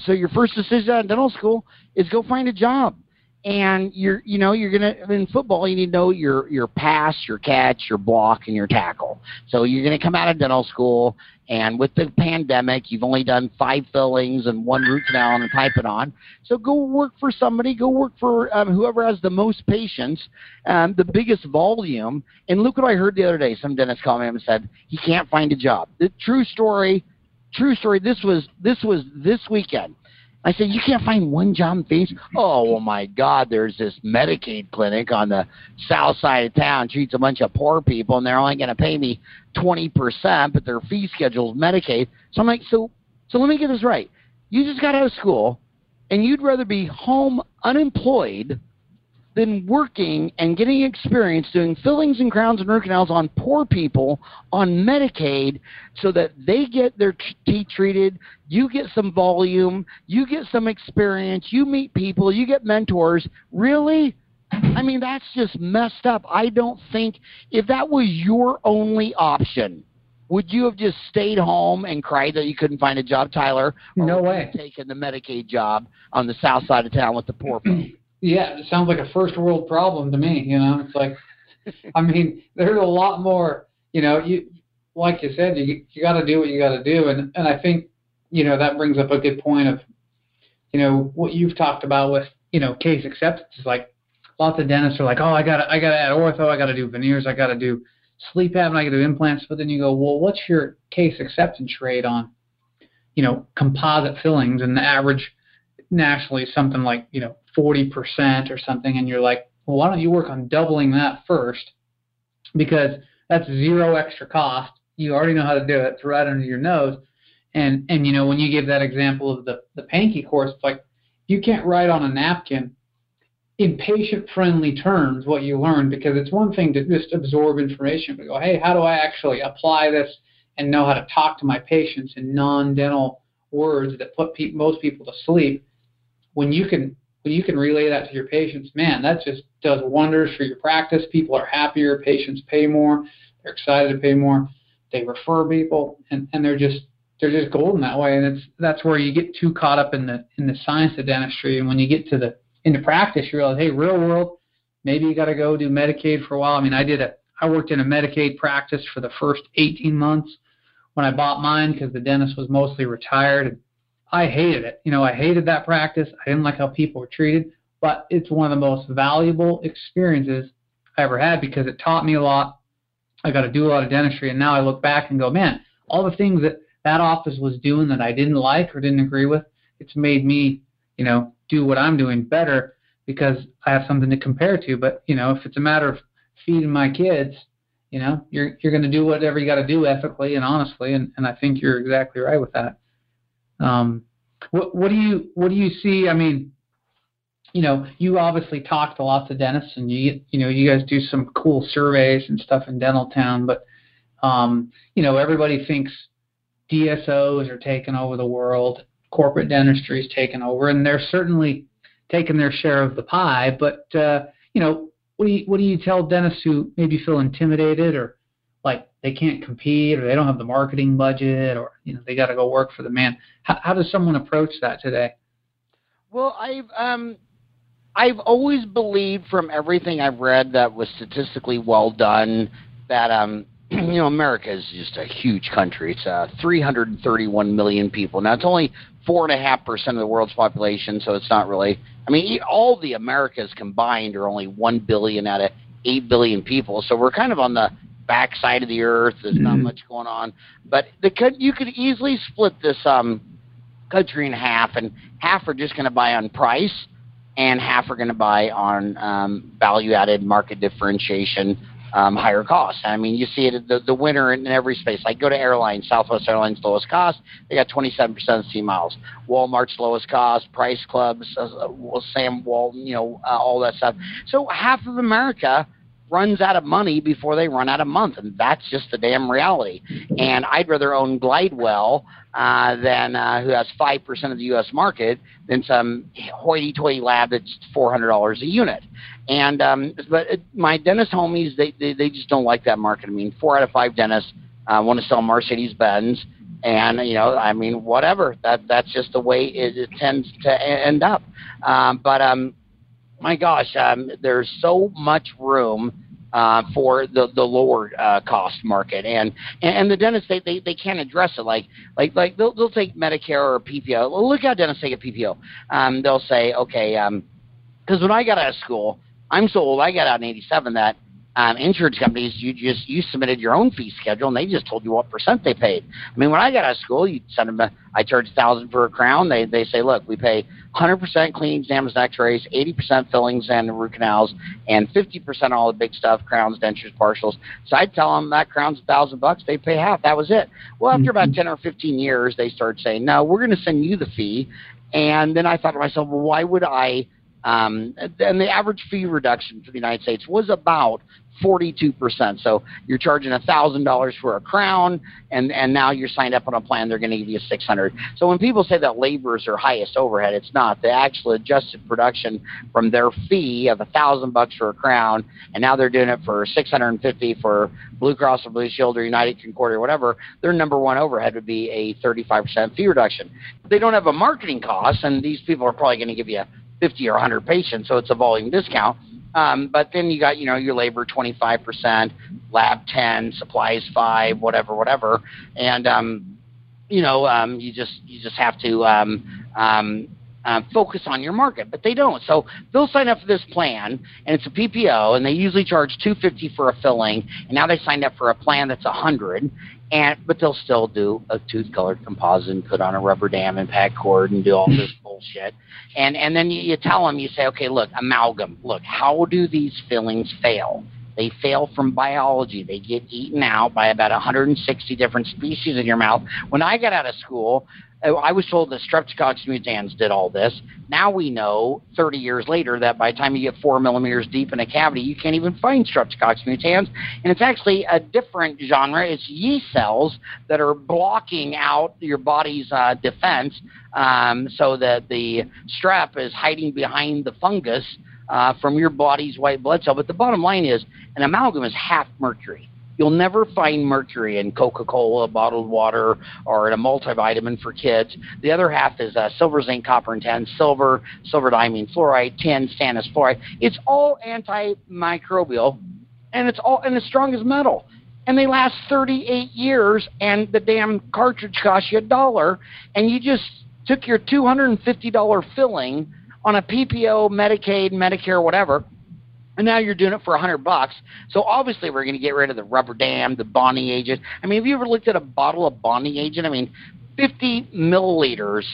so your first decision out of dental school is go find a job and you're you know you're gonna in football you need to know your your pass your catch your block and your tackle. So you're gonna come out of dental school and with the pandemic you've only done five fillings and one root canal and a tympanoid so go work for somebody go work for um, whoever has the most patients um, the biggest volume. And look what i heard the other day. Some dentist called me and said he can't find a job. The true story true story this was this was this weekend I said, you can't find one job in Phoenix? Oh, well, my God, there's this Medicaid clinic on the south side of town, treats a bunch of poor people, and they're only going to pay me 20%, but their fee schedule is Medicaid. So I'm like, so, so let me get this right. You just got out of school, and you'd rather be home unemployed – than working and getting experience doing fillings and crowns and root canals on poor people on Medicaid so that they get their teeth treated, you get some volume, you get some experience, you meet people, you get mentors. Really? I mean, that's just messed up. I don't think if that was your only option, would you have just stayed home and cried that you couldn't find a job, Tyler? Or no way. Taken the Medicaid job on the south side of town with the poor folk. Yeah, it sounds like a first world problem to me. You know, it's like, I mean, there's a lot more. You know, you like you said, you you got to do what you got to do, and and I think you know that brings up a good point of, you know, what you've talked about with you know case acceptance is like lots of dentists are like, oh, I got I got to add ortho, I got to do veneers, I got to do sleep apnea, I got to do implants, but then you go, well, what's your case acceptance rate on, you know, composite fillings, and the average nationally something like you know 40% or something, and you're like, well, why don't you work on doubling that first? Because that's zero extra cost. You already know how to do it. It's right under your nose. And and you know when you give that example of the the Pankey course, it's like you can't write on a napkin in patient-friendly terms what you learned because it's one thing to just absorb information, but go, hey, how do I actually apply this and know how to talk to my patients in non-dental words that put pe- most people to sleep? When you can when you can relay that to your patients, man, that just does wonders for your practice. People are happier, patients pay more, they're excited to pay more, they refer people, and, and they're just they're just golden that way. And it's that's where you get too caught up in the in the science of dentistry, and when you get to the into practice, you realize, hey, real world, maybe you got to go do Medicaid for a while. I mean, I did a I worked in a Medicaid practice for the first 18 months when I bought mine because the dentist was mostly retired. And I hated it. You know, I hated that practice. I didn't like how people were treated, but it's one of the most valuable experiences I ever had because it taught me a lot. I got to do a lot of dentistry, and now I look back and go, man, all the things that that office was doing that I didn't like or didn't agree with, it's made me, you know, do what I'm doing better because I have something to compare to. But you know, if it's a matter of feeding my kids, you know, you're you're going to do whatever you got to do ethically and honestly, and and I think you're exactly right with that. Um, what what do you what do you see? I mean, you know, you obviously talk to lots of dentists, and you you know you guys do some cool surveys and stuff in Dentaltown, but um, you know everybody thinks DSOs are taking over the world, corporate dentistry is taking over, and they're certainly taking their share of the pie. But uh, you know, what do you what do you tell dentists who maybe feel intimidated or they can't compete or they don't have the marketing budget or you know they got to go work for the man. How, how does someone approach that today? Well, I've um, I've always believed from everything I've read that was statistically well done that um, you know America is just a huge country. It's uh, 331 million people. Now it's only four and a half percent of the world's population, so it's not really. I mean, all the Americas combined are only one billion out of eight billion people. So we're kind of on the backside of the earth. There's mm-hmm. not much going on, but the you could easily split this um, country in half, and half are just going to buy on price, and half are going to buy on um, value-added market differentiation. Um, higher cost. I mean, you see it the, the winner in every space. Like go to airlines, Southwest Airlines lowest cost, they got 27% of C miles. Walmart's lowest cost, Price Clubs, uh, uh Sam Walton, you know, uh, all that stuff. So half of America runs out of money before they run out of month, and that's just the damn reality. And I'd rather own Glidewell uh, than uh, who has five percent of the U.S. market than some hoity-toity lab that's four hundred dollars a unit. And um, but it, my dentist homies, they, they they just don't like that market. I mean, four out of five dentists uh, want to sell Mercedes Benz. And you know, I mean, whatever. That that's just the way it, it tends to end up. Um, but um, my gosh, um, there's so much room uh, for the the lower uh, cost market, and and the dentists they, they, they can't address it. Like like like they'll they'll take Medicare or PPO. Look how dentists take a PPO. Um, they'll say, okay, um, because when I got out of school, I'm so old. I got out in '87 that um, insurance companies, you just you submitted your own fee schedule, and they just told you what percent they paid. I mean, when I got out of school, you send them. A, I charge a thousand for a crown. They they say, look, we pay 100% cleaning exams and X-rays, 80% fillings and root canals, and 50% all the big stuff, crowns, dentures, partials. So I'd tell them that crown's a thousand bucks. They pay half. That was it. Well, after about mm-hmm. 10 or 15 years, they started saying, no, we're going to send you the fee. And then I thought to myself, well, why would I? Um, and the average fee reduction for the United States was about 42%. So you're charging $1,000 for a crown, and, and now you're signed up on a plan, they're going to give you 600 So when people say that labor is their highest overhead, it's not. The actual adjusted production from their fee of 1000 bucks for a crown, and now they're doing it for 650 for Blue Cross or Blue Shield or United Concordia or whatever, their number one overhead would be a 35% fee reduction. They don't have a marketing cost, and these people are probably going to give you 50 or 100 patients, so it's a volume discount um, but then you got, you know, your labor 25%, lab 10, supplies 5, whatever, whatever. And, um, you know, um, you just, you just have to, um, um, uh, focus on your market, but they don't. So they'll sign up for this plan, and it's a PPO, and they usually charge 250 for a filling. And now they signed up for a plan that's a 100, and but they'll still do a tooth colored composite and put on a rubber dam and pack cord and do all this bullshit. And and then you, you tell them, you say, okay, look, amalgam. Look, how do these fillings fail? They fail from biology. They get eaten out by about 160 different species in your mouth. When I got out of school, I was told that Streptococcus mutans did all this. Now we know, 30 years later, that by the time you get four millimeters deep in a cavity, you can't even find Streptococcus mutans. And it's actually a different genre. It's yeast cells that are blocking out your body's uh, defense um, so that the strep is hiding behind the fungus uh, from your body's white blood cell. But the bottom line is an amalgam is half mercury. You'll never find mercury in Coca-Cola, bottled water, or in a multivitamin for kids. The other half is uh, silver, zinc, copper, and tin. Silver, silver diamine fluoride, tin, stannous fluoride. It's all antimicrobial, and it's all and as strong as metal. And they last 38 years, and the damn cartridge costs you a dollar, and you just took your $250 filling on a PPO, Medicaid, Medicare, whatever, and now you're doing it for a hundred bucks. So obviously we're going to get rid of the rubber dam, the bonding agent. I mean, have you ever looked at a bottle of bonding agent? I mean, 50 milliliters,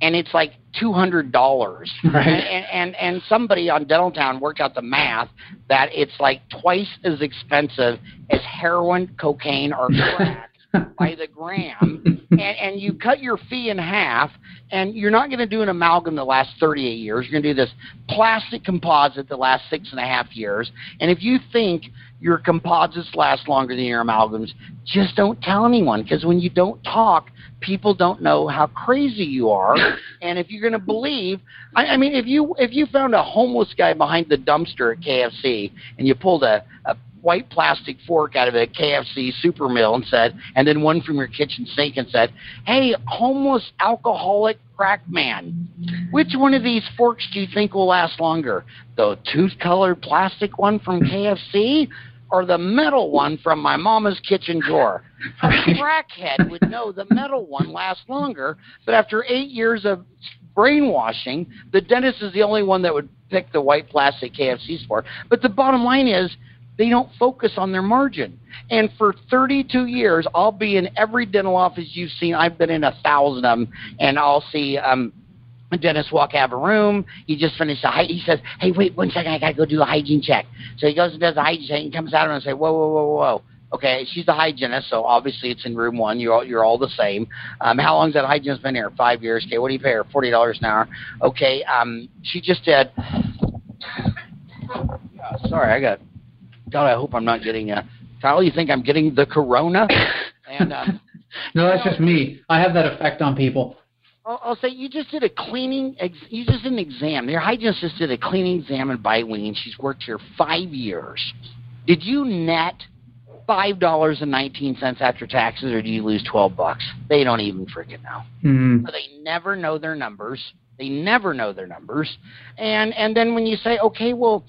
and it's like two hundred dollars. Right. And, and and somebody on Dentaltown worked out the math that it's like twice as expensive as heroin, cocaine, or crack by the gram, and, and you cut your fee in half, and you're not going to do an amalgam the last 38 years. You're going to do this plastic composite the last six and a half years. And if you think your composites last longer than your amalgams, just don't tell anyone because when you don't talk, people don't know how crazy you are. and if you're going to believe, I, I mean, if you if you found a homeless guy behind the dumpster at KFC and you pulled a, a white plastic fork out of a KFC super meal and said, and then one from your kitchen sink and said, "Hey, homeless alcoholic crack man, which one of these forks do you think will last longer? The tooth-colored plastic one from KFC?" Or the metal one from my mama's kitchen drawer. A crackhead would know the metal one lasts longer, but after eight years of brainwashing, the dentist is the only one that would pick the white plastic KFC spork. But the bottom line is, they don't focus on their margin. And for 32 years, I'll be in every dental office you've seen. I've been in a thousand of them, and I'll see um, a dentist walk out of a room. He just finished a hy- He says, "Hey, wait one second. I gotta go do a hygiene check." So he goes and does a hygiene check, and comes out and say, "Whoa, whoa, whoa, whoa." Okay, she's the hygienist, so obviously it's in room one. You're all, you're all the same. Um, how long's that hygienist been here? Five years. Okay, what do you pay her? Forty dollars an hour. Okay, um, she just did. Yeah, sorry, I got God, I hope I'm not getting a. Kyle, you think I'm getting the corona? And um, no, that's just me. I have that effect on people. I'll, I'll say you just did a cleaning. Ex, you just did an exam. Your hygienist just did a cleaning exam in Bite Wing. She's worked here five years. Did you net five dollars and nineteen cents after taxes, or do you lose twelve bucks? They don't even freaking know. Mm-hmm. So they never know their numbers. They never know their numbers. And and then when you say, okay, well,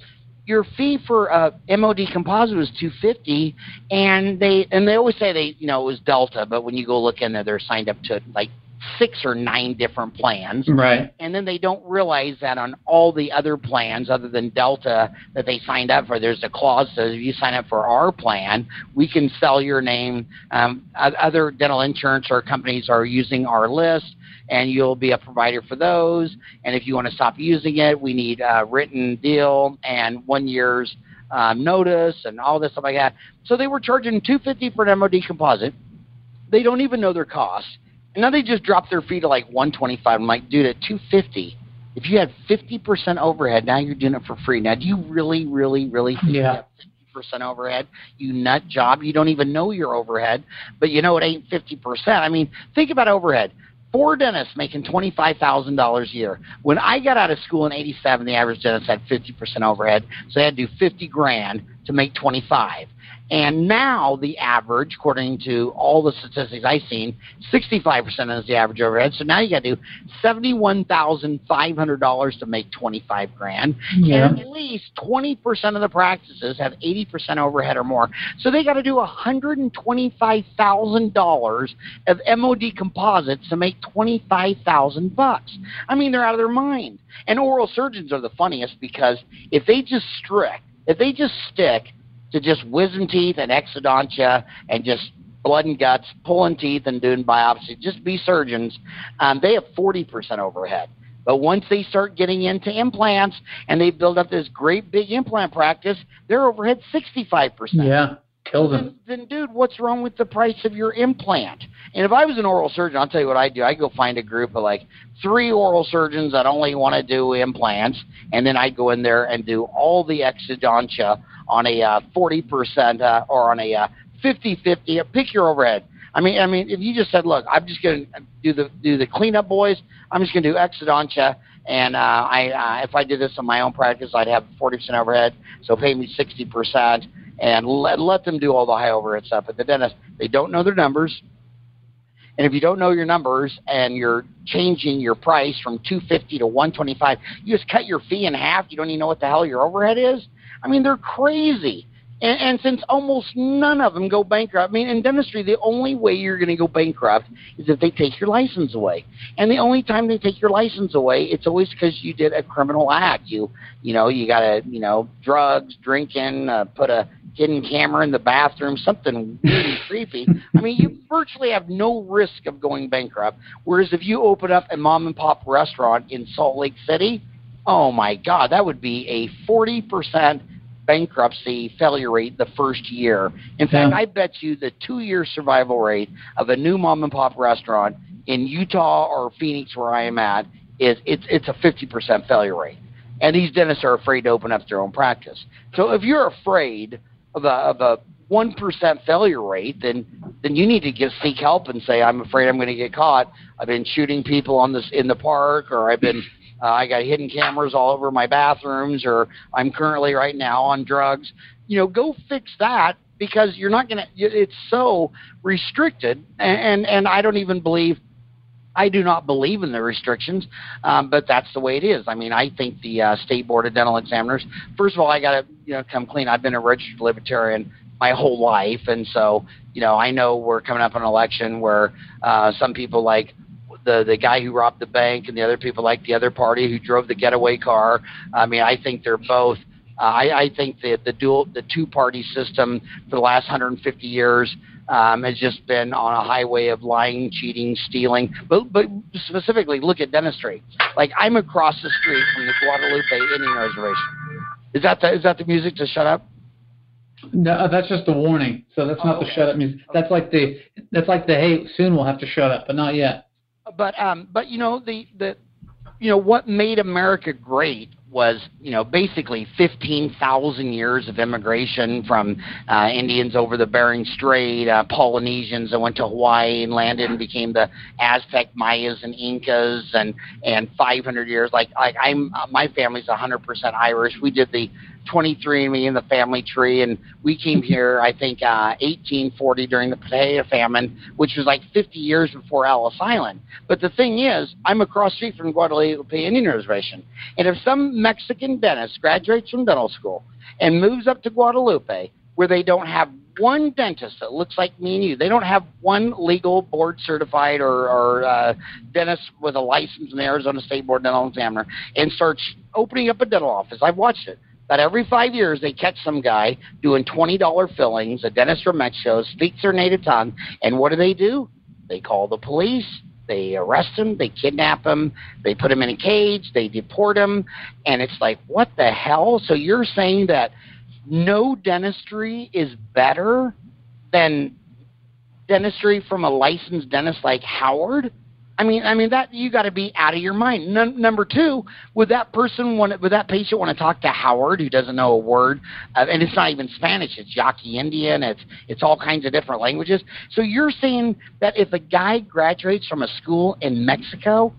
your fee for uh, MOD composite was 250, and they and they always say they you know it was Delta, but when you go look in there, they're signed up to like six or nine different plans. Right. And then they don't realize that on all the other plans, other than Delta, that they signed up for, there's a clause that says if you sign up for our plan, we can sell your name. Um, other dental insurance or companies are using our list and you'll be a provider for those. And if you want to stop using it, we need a written deal and one year's um, notice and all this stuff like that. So they were charging 250 for an MOD composite. They don't even know their cost. And now they just dropped their fee to like 125. I'm like, dude, at 250, if you had 50% overhead, now you're doing it for free. Now, do you really, really, really think yeah. you have percent overhead. You nut job. You don't even know your overhead, but you know it ain't fifty percent. I mean, think about overhead four dentists making $25,000 a year. When I got out of school in 87, the average dentist had 50% overhead, so they had to do 50 grand to make 25. And now the average, according to all the statistics I've seen, 65% is the average overhead. So now you got to do $71,500 to make 25 grand. Yeah. And at least 20% of the practices have 80% overhead or more. So they got to do $125,000 of MOD composites to make 25,000 bucks. I mean, they're out of their mind. And oral surgeons are the funniest because if they just strict, if they just stick to just wisdom teeth and exodontia and just blood and guts, pulling teeth and doing biopsy, just be surgeons, um, they have 40% overhead. But once they start getting into implants and they build up this great big implant practice, their overhead 65%. Yeah, kills them. Then, then, dude, what's wrong with the price of your implant? And if I was an oral surgeon, I'll tell you what I do. I go find a group of like three oral surgeons that only want to do implants, and then I go in there and do all the exodontia on a uh, 40% uh, or on a uh, 50-50. Pick your overhead. I mean, I mean, if you just said, "Look, I'm just going to do the do the cleanup, boys. I'm just going to do exodontia, and uh, I uh, if I did this in my own practice, I'd have 40% overhead. So pay me 60%, and let let them do all the high overhead stuff. But the dentist, they don't know their numbers, and if you don't know your numbers and you're changing your price from 250 to 125, you just cut your fee in half. You don't even know what the hell your overhead is. I mean, they're crazy. And, and since almost none of them go bankrupt, I mean, in dentistry, the only way you're going to go bankrupt is if they take your license away. And the only time they take your license away, it's always because you did a criminal act. You, you know, you got a, you know, drugs, drinking, uh, put a hidden camera in the bathroom, something really creepy. I mean, you virtually have no risk of going bankrupt. Whereas if you open up a mom and pop restaurant in Salt Lake City, oh my God, that would be a 40% bankruptcy failure rate the first year. In fact, Yeah. I bet you the two year survival rate of a new mom and pop restaurant in Utah or Phoenix, where I am at, is it's it's a 50% failure rate. And these dentists are afraid to open up their own practice. So if you're afraid of a of a one percent failure rate, then then you need to get seek help and say, I'm afraid I'm going to get caught. I've been shooting people on this in the park, or I've been uh, I got hidden cameras all over my bathrooms, or I'm currently right now on drugs. You know, go fix that because you're not going to. It's so restricted, and, and and I don't even believe. I do not believe in the restrictions, um, but that's the way it is. I mean, I think the uh, state board of dental examiners. First of all, I got to you know come clean. I've been a registered libertarian my whole life, and so you know I know we're coming up on an election where uh, some people like the the guy who robbed the bank, and the other people like the other party who drove the getaway car. I mean, I think they're both. Uh, I, I think that the dual the two party system for the last 150 years um, has just been on a highway of lying, cheating, stealing. But but specifically, look at dentistry. Like I'm across the street from the Guadalupe Indian Reservation. Is that the, is that the music to shut up? No, that's just a warning. So that's not Oh, the okay. shut up music. That's like the that's like the hey, soon we'll have to shut up, but not yet. But um but you know the the you know what made America great was you know basically 15,000 years of immigration from uh, Indians over the Bering Strait, uh, Polynesians that went to Hawaii and landed and became the Aztec, Mayas, and Incas, and and 500 years like like I'm my family's 100% Irish. We did the 23andMe in the family tree, and we came here, I think, uh, 1840 during the potato famine, which was like 50 years before Ellis Island. But the thing is, I'm across street from Guadalupe Indian Reservation, and if some Mexican dentist graduates from dental school and moves up to Guadalupe, where they don't have one dentist that looks like me and you. They don't have one legal board certified or, or uh, dentist with a license in the Arizona State Board Dental Examiner and starts opening up a dental office. I've watched it. But every five years, they catch some guy doing $20 fillings, a dentist from Mexico, speaks their native tongue, and what do they do? They call the police. They arrest him, they kidnap him, they put him in a cage, they deport him, and it's like, what the hell? So you're saying that no dentistry is better than dentistry from a licensed dentist like Howard? I mean, I mean that you got to be out of your mind. number two, would that person want? Would that patient want to talk to Howard, who doesn't know a word, uh, and it's not even Spanish? It's Yaqui Indian. It's it's all kinds of different languages. So you're saying that if a guy graduates from a school in Mexico,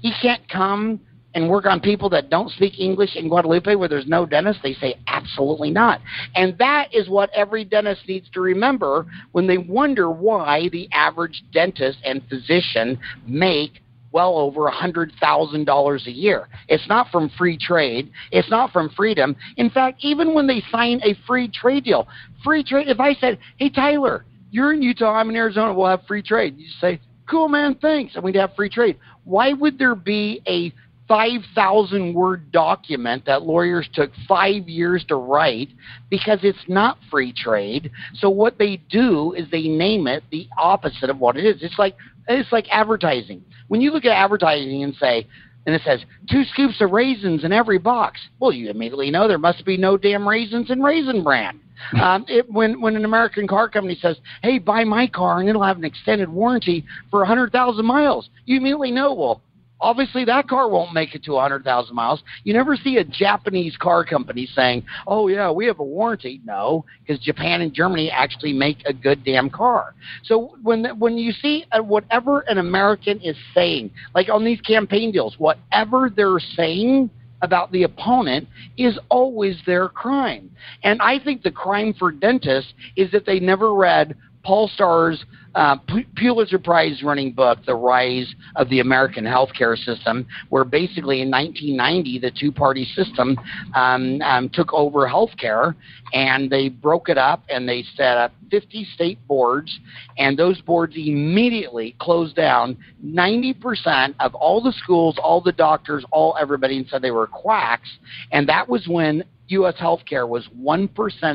he can't come and work on people that don't speak English in Guadalupe where there's no dentist? They say absolutely not. And that is what every dentist needs to remember when they wonder why the average dentist and physician make well over a $100,000 a year. It's not from free trade. It's not from freedom. In fact, even when they sign a free trade deal, free trade, if I said, hey, Tyler, you're in Utah, I'm in Arizona, we'll have free trade. You say, cool, man, thanks. And we'd have free trade. Why would there be a 5,000 word document that lawyers took five years to write because it's not free trade. So what they do is they name it the opposite of what it is. It's like it's like advertising. When you look at advertising and say, and it says two scoops of raisins in every box, well, you immediately know there must be no damn raisins in Raisin Bran. Um, it, when when an American car company says, "Hey, buy my car and it'll have an extended warranty for a hundred thousand miles," you immediately know, well, Obviously, that car won't make it to 100,000 miles. You never see a Japanese car company saying, "Oh yeah, we have a warranty." No, because Japan and Germany actually make a good damn car. So when when you see uh, whatever an American is saying, like on these campaign deals, whatever they're saying about the opponent is always their crime. And I think the crime for dentists is that they never read Paul Starr's uh, Pulitzer Prize running book, The Rise of the American Healthcare System, where basically in 1990 the two party system um, um, took over healthcare and they broke it up and they set up 50 state boards, and those boards immediately closed down 90% of all the schools, all the doctors, all everybody, and said they were quacks. And that was when U.S. healthcare was 1%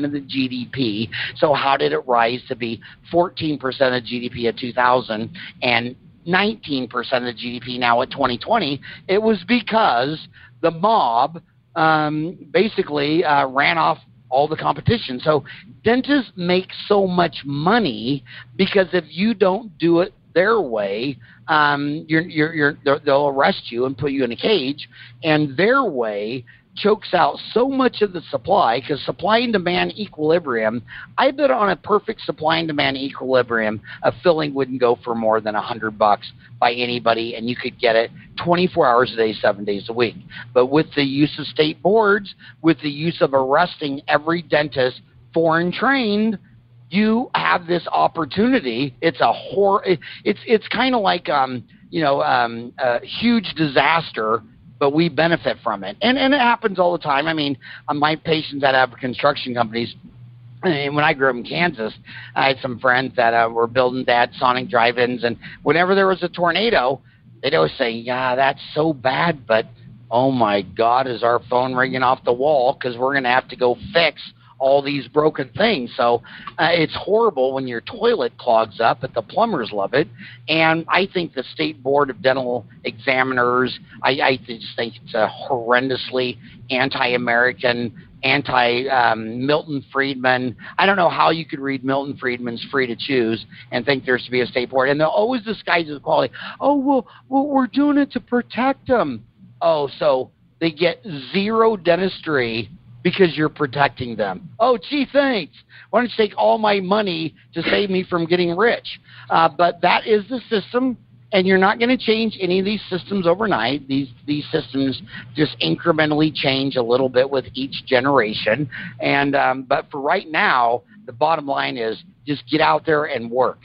of the GDP. So how did it rise to be 14% of GDP at 2000 and 19% of the GDP now at 2020? It was because the mob um, basically uh, ran off all the competition. So dentists make so much money because if you don't do it their way, um, you're, you're, you're, they'll arrest you and put you in a cage. And their way, chokes out so much of the supply because supply and demand equilibrium. I bet on a perfect supply and demand equilibrium, a filling wouldn't go for more than a hundred bucks by anybody, and you could get it 24 hours a day, seven days a week. But with the use of state boards, with the use of arresting every dentist foreign trained, you have this opportunity. It's a hor. It's it's kind of like um you know um a huge disaster but we benefit from it. And and it happens all the time. I mean, uh, my patients that have construction companies. And when I grew up in Kansas, I had some friends that uh, were building that Sonic drive-ins, and whenever there was a tornado, they'd always say, "Yeah, that's so bad, but oh my God, is our phone ringing off the wall? Because we're going to have to go fix all these broken things. So uh, it's horrible when your toilet clogs up, but the plumbers love it. And I think the State Board of Dental Examiners, I, I just think it's a horrendously anti-American, anti um, Milton Friedman. I don't know how you could read Milton Friedman's Free to Choose and think there's to be a state board. And they'll always disguise the quality. Oh well, well, we're doing it to protect them. Oh, so they get zero dentistry because you're protecting them. Oh, gee, thanks. Why don't you take all my money to save me from getting rich? Uh, but that is the system, and you're not going to change any of these systems overnight. These these systems just incrementally change a little bit with each generation. And um, but for right now, the bottom line is just get out there and work.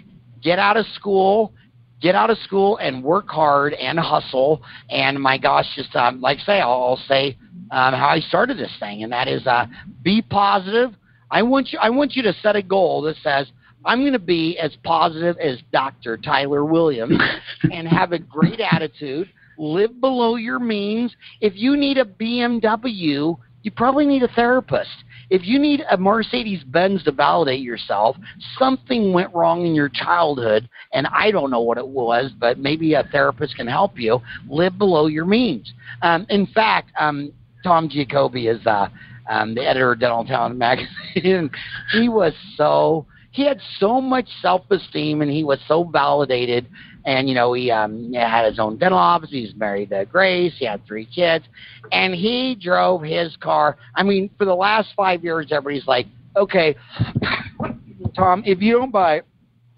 Get out of school. Get out of school and work hard and hustle. And my gosh, just um, like I say, I'll, I'll say um, how I started this thing, and that is uh, be positive. I want you. I want you to set a goal that says I'm going to be as positive as Dr. Tyler Williams and have a great attitude. Live below your means. If you need a BMW, you probably need a therapist. If you need a Mercedes Benz to validate yourself, something went wrong in your childhood, and I don't know what it was, but maybe a therapist can help you. Live below your means. Um, in fact, um, Tom Giacobbi is uh, um, the editor of Dentaltown magazine. he was so he had so much self esteem and he was so validated. And you know he um, had his own dental office. He's married to Grace. He had three kids, and he drove his car. I mean, for the last five years, everybody's like, okay, Tom, if you don't buy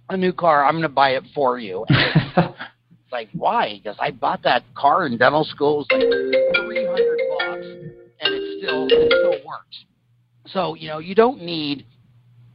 a new car, I'm going to buy it for you. like, why? Because I bought that car in dental school. It was like 300 sucks, and it still it still works. So you know you don't need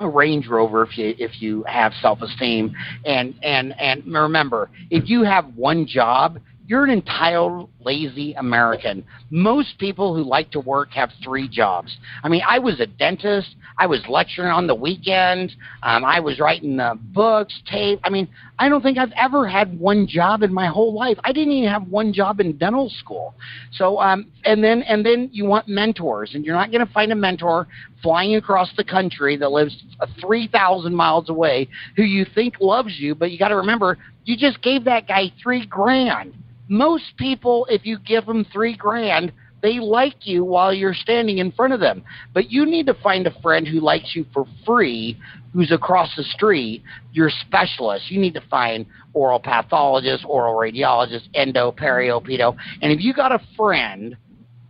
a Range Rover if you if you have self esteem and and and remember if you have one job you're an entitled lazy American. Most people who like to work have three jobs. I mean, I was a dentist. I was lecturing on the weekends. Um, I was writing the books, tape. I mean, I don't think I've ever had one job in my whole life. I didn't even have one job in dental school. So, um, and then and then you want mentors, and you're not going to find a mentor flying across the country that lives uh, 3,000 miles away who you think loves you, but you got to remember you just gave that guy three grand most people, if you give them three grand, they like you while you're standing in front of them. But you need to find a friend who likes you for free, who's across the street, your specialist. You need to find oral pathologist, oral radiologist, endo, perio, pedo. And if you got a friend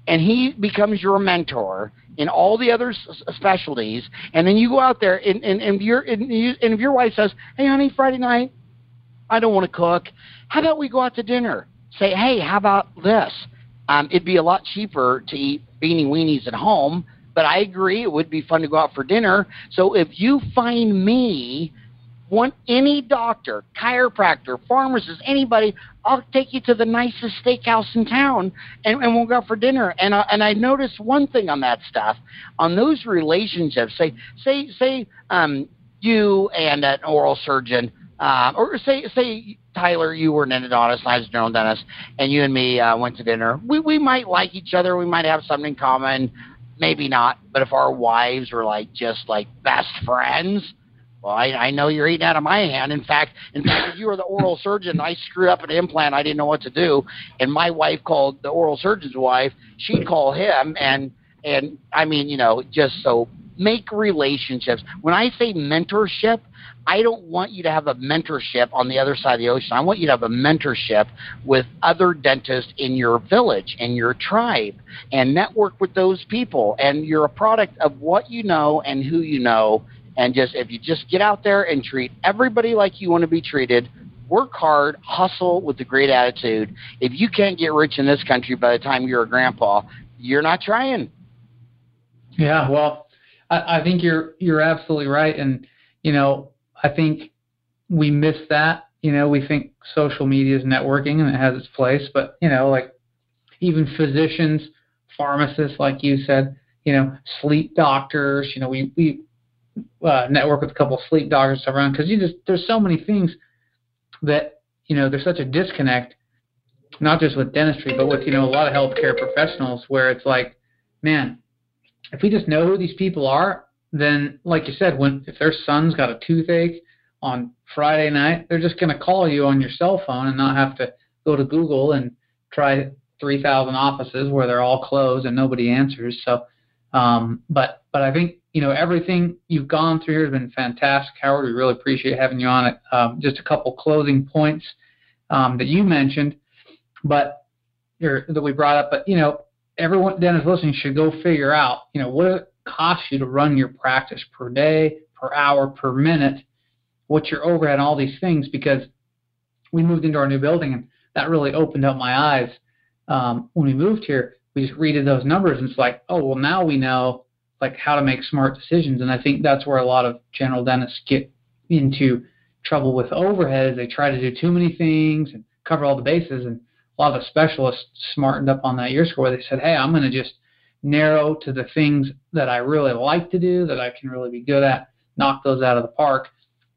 and he becomes your mentor in all the other specialties, and then you go out there and, and, and, your, and, you, and if your wife says, hey, honey, Friday night, I don't want to cook, how about we go out to dinner? say, hey, how about this? Um, it'd be a lot cheaper to eat beanie weenies at home, but I agree it would be fun to go out for dinner. So if you find me, want any doctor, chiropractor, pharmacist, anybody, I'll take you to the nicest steakhouse in town, and, and we'll go out for dinner. And I, and I noticed one thing on that stuff, on those relationships. Say say say um, you and an oral surgeon, uh, or say say Tyler, you were an endodontist, and I was a general dentist, and you and me uh, went to dinner. We we might like each other. We might have something in common. Maybe not. But if our wives were like just like best friends, well, I, I know you're eating out of my hand. In fact, in fact, if you were the oral surgeon, I screwed up an implant. I didn't know what to do, and my wife called the oral surgeon's wife. She'd call him, and and I mean, you know, just so make relationships. When I say mentorship, I don't want you to have a mentorship on the other side of the ocean. I want you to have a mentorship with other dentists in your village, in your tribe, and network with those people. And you're a product of what you know and who you know. And just if you just get out there and treat everybody like you want to be treated, work hard, hustle with a great attitude. If you can't get rich in this country by the time you're a grandpa, you're not trying. Yeah, well, I, I think you're you're absolutely right, and you know I think we miss that. You know, we think social media is networking and it has its place, but you know, like even physicians, pharmacists, like you said, you know, sleep doctors. You know, we we uh, network with a couple of sleep doctors around because you just there's so many things that you know there's such a disconnect, not just with dentistry, but with you know a lot of healthcare professionals where it's like, man, if we just know who these people are, then like you said, when if their son's got a toothache on Friday night, they're just going to call you on your cell phone and not have to go to Google and try 3,000 offices where they're all closed and nobody answers. So, um, but but I think you know everything you've gone through here has been fantastic, Howard. We really appreciate having you on it. Um, just a couple closing points um, that you mentioned, but or, that we brought up. But you know, everyone that is listening should go figure out, you know, what costs you to run your practice per day, per hour, per minute, what's your overhead, all these things, because we moved into our new building, and that really opened up my eyes. Um, when we moved here, we just read those numbers, and it's like, oh well, now we know like how to make smart decisions. And I think that's where a lot of general dentists get into trouble with overhead they try to do too many things and cover all the bases. And a lot of the specialists smartened up on that year score. They said, hey, I'm going to just narrow to the things that I really like to do, that I can really be good at, knock those out of the park.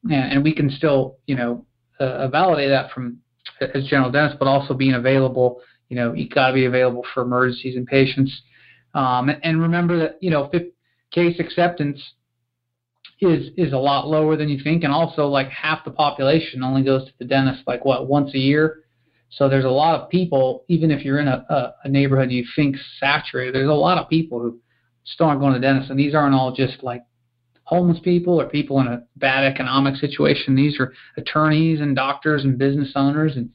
And, and we can still, you know, uh, validate that from as general dentist, but also being available. You know, you got to be available for emergencies and patients. Um, and, and, remember that, you know, case acceptance is is a lot lower than you think, and also like half the population only goes to the dentist like what once a year. So there's a lot of people, even if you're in a, a, a neighborhood you think saturated, there's a lot of people who still aren't going to dentists. and these aren't all just like homeless people or people in a bad economic situation. These are attorneys and doctors and business owners and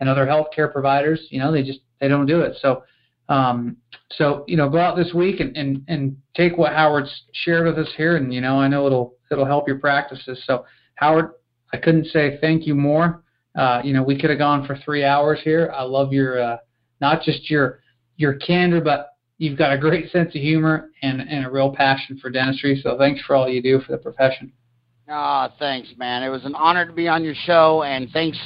and other healthcare providers. You know, they just they don't do it. So um, so you know, go out this week and, and and take what Howard's shared with us here, and you know, I know it'll it'll help your practices. So Howard, I couldn't say thank you more. Uh, you know, we could have gone for three hours here. I love your uh, not just your your candor, but you've got a great sense of humor and and a real passion for dentistry. So thanks for all you do for the profession. Ah, oh, thanks, man. It was an honor to be on your show, and thanks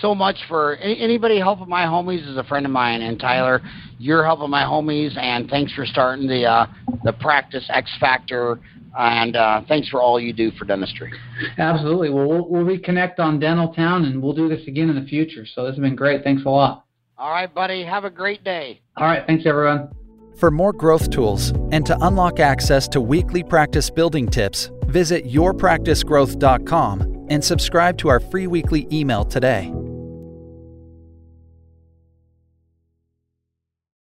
so much for anybody helping my homies is a friend of mine. And Tyler you're helping my homies and thanks for starting the uh, the practice X Factor. And uh, thanks for all you do for dentistry. Absolutely. Well, well we'll reconnect on Dentaltown and we'll do this again in the future. So this has been great. Thanks a lot. All right buddy. Have a great day. All right. Thanks everyone. For more growth tools and to unlock access to weekly practice building tips visit yourpracticegrowth.com and subscribe to our free weekly email today